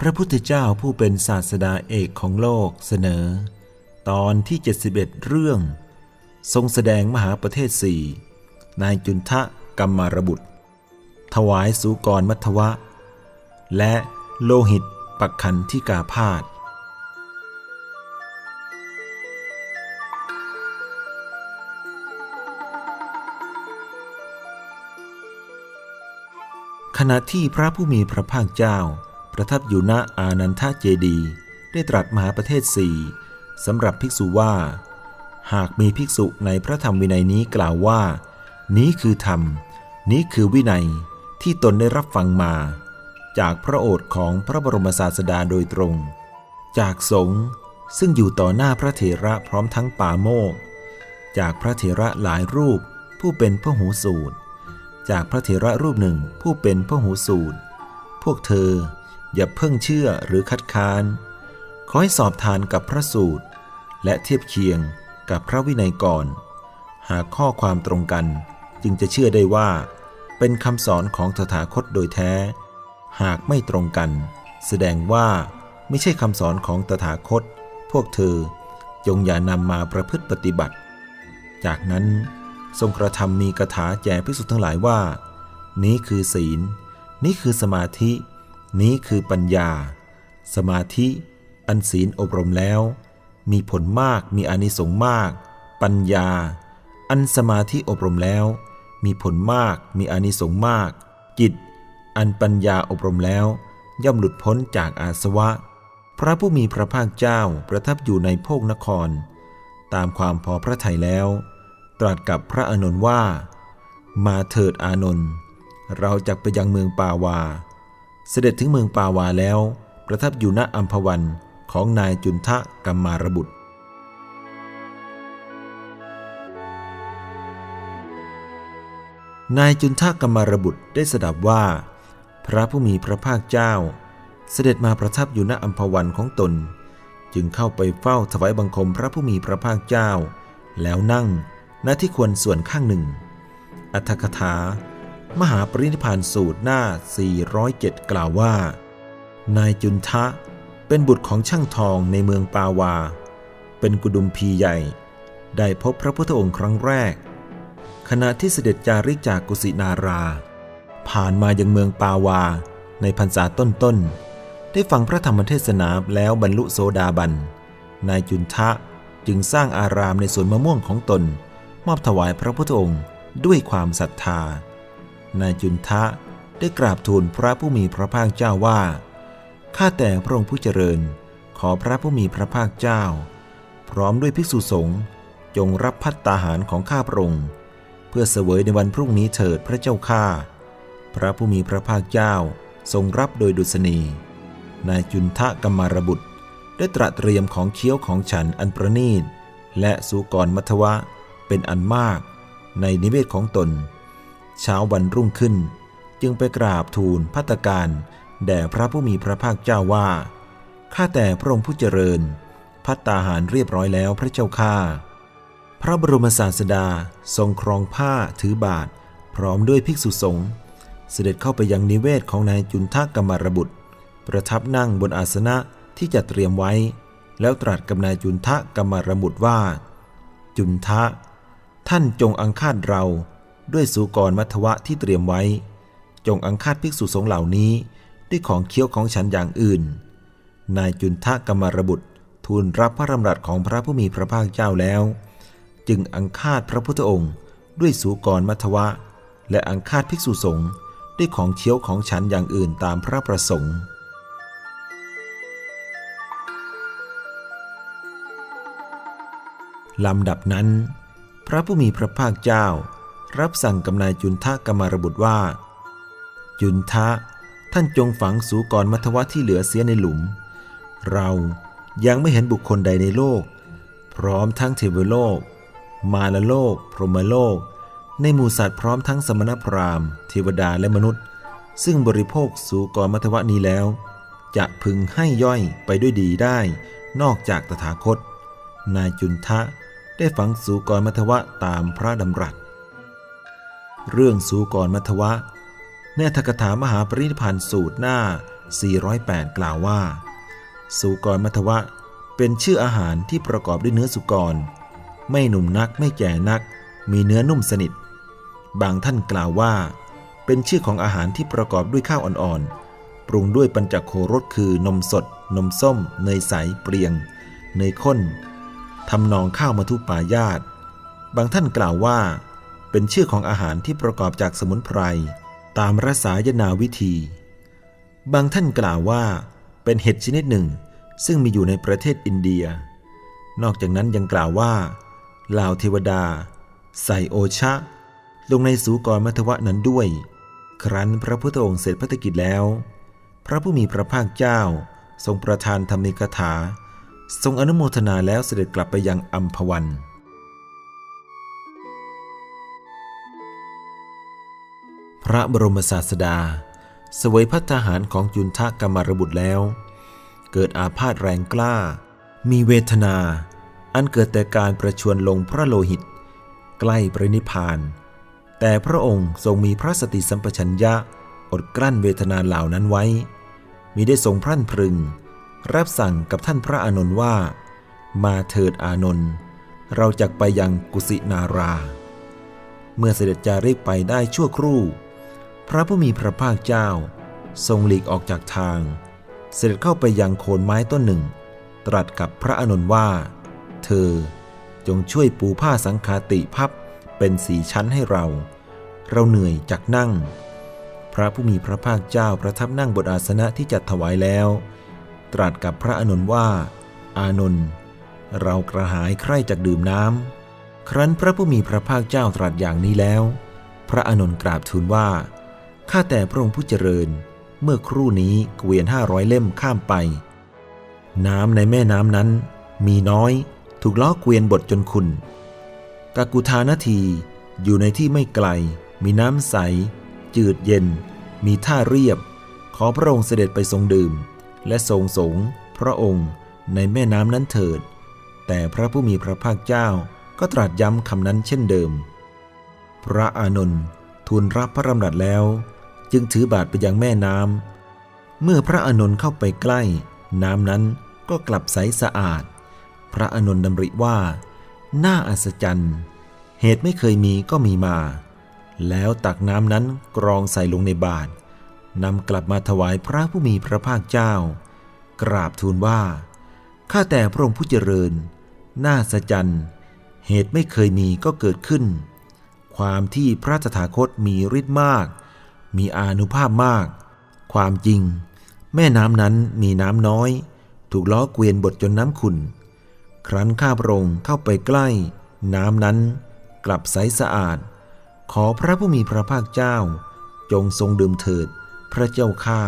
พระพุทธเจ้าผู้เป็นศาสดาเอกของโลกเสนอ ตอนที่ 71 เรื่อง ทรงแสดงมหาประเทศสี่นายจุนทะกรรมารบุตร ถวายสุกรมัทวะ และโลหิตปักขันที่กาพาดขณะที่พระผู้มีพระภาคเจ้า ประทับอยู่ณอานันทเจดีได้ตรัสมหาประเทศสี่สำหรับภิกษุว่า หากมีภิกษุในพระธรรมวินัยนี้กล่าวว่า นี้คือธรรม นี้คือวินัยที่ตนได้รับฟังมา จากพระโอษฐ์ของพระบรมศาสดาโดยตรง จากสงฆ์ซึ่งอยู่ต่อหน้าพระเถระพร้อมทั้งป่าโมก จากพระเถระหลายรูปผู้เป็นพหูสูตร จากพระเถระรูปหนึ่งผู้เป็นพหูสูตร พวกเธอ อย่าเพิ่งเชื่อหรือคัดค้าน ขอให้สอบทานกับพระสูตร และเทียบเคียงกับพระวินัยก่อน หากข้อความตรงกันจึงจะเชื่อได้ว่า เป็นคำสอนของตถาคตโดยแท้ หากไม่ตรงกัน แสดงว่าไม่ใช่คำสอนของตถาคต พวกเธอจงอย่านำมาประพฤติปฏิบัติ จากนั้นทรงกระทำมีกถาแจกพิสุทธ์ทั้งหลายว่า นี้คือศีล นี้คือสมาธิ นี้คือปัญญา สมาธิ อันศีลอบรมแล้ว มีผลมากมีอนิสงส์มาก ปัญญา อันสมาธิอบรมแล้ว มีผลมากมีอนิสงส์มาก จิต อันปัญญาอบรมแล้ว ย่อมหลุดพ้นจากอาสวะ พระผู้มีพระภาคเจ้าประทับอยู่ในโพกนคร ตามความพอพระทัยแล้ว ตรัสกับพระอานนท์ว่า มาเถิดอานนท์เราจะไปยังเมืองปาวา เสด็จถึงเมืองปาวาแล้ว ประทับอยู่ณอัมพวันของนายจุนทะกัมมารบุตร นายจุนทะกัมมารบุตรได้สดับว่า พระผู้มีพระภาคเจ้า เสด็จมาประทับอยู่ณอัมพวันของตน จึงเข้าไปเฝ้าถวายบังคมพระผู้มีพระภาคเจ้า แล้วนั่งณที่ควรส่วนข้างหนึ่ง อัตถกถา มหาปรินิพานสูตรหน้า 407 กล่าวว่า นายจุนทะ เป็นบุตรของช่างทองในเมืองปาวา เป็นกุดุมพีใหญ่ ได้พบพระพุทธองค์ครั้งแรก ขณะที่เสด็จจาริกจากกุสินารา ผ่านมายังเมืองปาวา ในพรรษาต้นๆ ได้ฟังพระธรรมเทศนาแล้วบรรลุโสดาบัน นายจุนทะจึงสร้างอารามในสวนมะม่วงของตน มอบถวายพระพุทธองค์ด้วยความศรัทธา นายจุนทะได้กราบทูลพระผู้มีพระภาคเจ้าว่า ข้าแต่พระองค์ผู้เจริญ ขอพระผู้มีพระภาคเจ้า พร้อมด้วยภิกษุสงฆ์จงรับพัตตาหารของข้าพระองค์ เพื่อเสวยในวันพรุ่งนี้เถิดพระเจ้าข้า พระผู้มีพระภาคเจ้าทรงรับโดยดุษณี นายจุนทะกัมมารบุตร ได้ตระเตรียมของเคี้ยวของฉันอันประณีต และสุกรมัทวะเป็นอันมาก ในนิเวศของตน เช้าวันรุ่งขึ้น จึงไปกราบทูลพัตการแด่พระผู้มีพระภาคเจ้าว่า ข้าแต่พระองค์ผู้เจริญ พัตตาหารเรียบร้อยแล้วพระเจ้าข้าพระบรมศาสดาทรงครองผ้าถือบาท พร้อมด้วยภิกษุสงฆ์เสด็จเข้าไปยังนิเวศของนายจุนทกกมารบุตร ประทับนั่งบนอาสนะที่จะเตรียมไว้ แล้วตรัสกับนายจุนทะกรรมารบุตรว่า จุนทะ ท่านจงอังคาดเรา ด้วยสุกรมัทวะที่เตรียมไว้ จงอังคาดภิกษุสงฆ์เหล่านี้ ด้วยของเคี้ยวของฉันอย่างอื่น นายจุนทะกรรมารบุตรทูลรับพระดำรัสของพระผู้มีพระภาคเจ้าแล้ว จึงอังคาดพระพุทธองค์ ด้วยสุกรมัทวะ และอังคาดภิกษุสงฆ์ด้วยของเคี้ยวของฉันอย่างอื่นตามพระประสงค์ลำดับนั้น พระผู้มีพระภาคเจ้า รับสั่งกับนายจุนทะกมารบุตรว่า จุนทะ ท่านจงฝังสูกรมัทวะที่เหลือเสียในหลุม เรายังไม่เห็นบุคคลใดในโลก พร้อมทั้งเทวโลก มาลโลก พรหมโลก ในหมู่สัตว์พร้อมทั้งสมณพราหมณ์เทวดาและมนุษย์ ซึ่งบริโภคสูกรมัทวะนี้แล้ว จะพึงให้ย่อยไปด้วยดีได้ นอกจากตถาคต นายจุนทะได้ฝังสูกรมัทวะตามพระดำรัส เรื่องสูกรมัทวะ ในอัตถกถามหาปรินิพพานสูตรหน้า 408 กล่าวว่าสุกรมัทวะ เป็นชื่ออาหารที่ประกอบด้วยเนื้อสุกร ไม่หนุ่มนักไม่แก่นัก มีเนื้อนุ่มสนิท บางท่านกล่าวว่า เป็นชื่อของอาหารที่ประกอบด้วยข้าวอ่อนๆ ปรุงด้วยปัญจโครสคือนมสด นมส้ม เนยใส เปรียง เนยข้นทำนองข้าวมาทุปายาตบางท่านกล่าวว่า เป็นชื่อของอาหารที่ประกอบจากสมุนไพร ตามรสายนาวิธี บางท่านกล่าวว่าเป็นเห็ดชนิดหนึ่ง ซึ่งมีอยู่ในประเทศอินเดีย นอกจากนั้นยังกล่าวว่าลาวเทวดา ใส่โอชะ ลงในสูกรมัทวะนั้นด้วย ครั้นพระพุทธองค์เสร็จพัฒกิจแล้ว พระผู้มีพระภาคเจ้า ทรงประทานธรรมิกถา ทรงอนุโมทนาแล้วเสด็จกลับไปยังอัมพวัน ระบรมศาสดา สวยพัฒหารของจุนทะกรรมรบุตรแล้ว เกิดอาพาธแรงกล้า มีเวทนา อันเกิดแต่การประชวนลงพระโลหิต ใกล้ปรินิพาน แต่พระองค์ทรงมีพระสติสัมปชัญญะอดกลั้นเวทนาเหล่านั้นไว้มีได้ทรงพรั่นพรึง รับสั่งกับท่านพระอานนท์ว่า มาเถิดอานนท์เราจะไปยังกุสินารา เมื่อเสด็จจาริกไปได้ชั่วครู่ พระผู้มีพระภาคเจ้า ทรงหลีกออกจากทาง เสด็จเข้าไปยังโคนไม้ต้นหนึ่ง ตรัสกับพระอานนว่า เธอจงช่วยปูผ้าสังคาติพับเป็นสีชั้นให้เรา เราเหนื่อยจากนั่ง พระผู้มีพระภาคเจ้าประทับนั่งบนอาสนะที่จัดถวายแล้ว ตรัสกับพระอานนว่า อานนท์เรากระหายใคร่จากดื่มน้ำครั้นพระผู้มีพระภาคเจ้าตรัสอย่างนี้แล้ว พระอานนกราบทูลว่า ข้าแต่พระองค์ผู้เจริญ เมื่อครู่นี้เกวียนห้าร้อยเล่มข้ามไป น้ำในแม่น้ำนั้น มีน้อย ถูกล้อเกวียนบดจนขุนกากุทานาทีอยู่ในที่ไม่ไกล มีน้ำใส จืดเย็น มีท่าเรียบ ขอพระองค์เสด็จไปทรงดื่ม และทรงสงฆ์พระองค์ในแม่น้ำนั้นเถิด แต่พระผู้มีพระภาคเจ้าก็ตรัสย้ำคำนั้นเช่นเดิม พระอานนท์ทูลรับพระดำรัสแล้ว จึงถือบาทไปยังแม่น้ำเมื่อพระอานนท์เข้าไปใกล้ น้ำนั้นก็กลับใสสะอาด พระอานนท์ดำริว่า น่าอัศจรรย์ เหตุไม่เคยมีก็มีมา แล้วตักน้ำนั้นกรองใส่ลงในบาตรนำกลับมาถวายพระผู้มีพระภาคเจ้า กราบทูลว่า ข้าแต่พระองค์ผู้เจริญ น่าอัศจรรย์เหตุไม่เคยมีก็เกิดขึ้น ความที่พระตถาคตมีฤทธิ์มาก มีอานุภาพมาก ความจริง แม่น้ำนั้นมีน้ำน้อย ถูกล้อเกวียนบดจนน้ำขุ่น ครั้นข้าพระองค์เข้าไปใกล้ น้ำนั้นกลับใสสะอาด ขอพระผู้มีพระภาคเจ้า จงทรงดื่มเถิด พระเจ้าข้า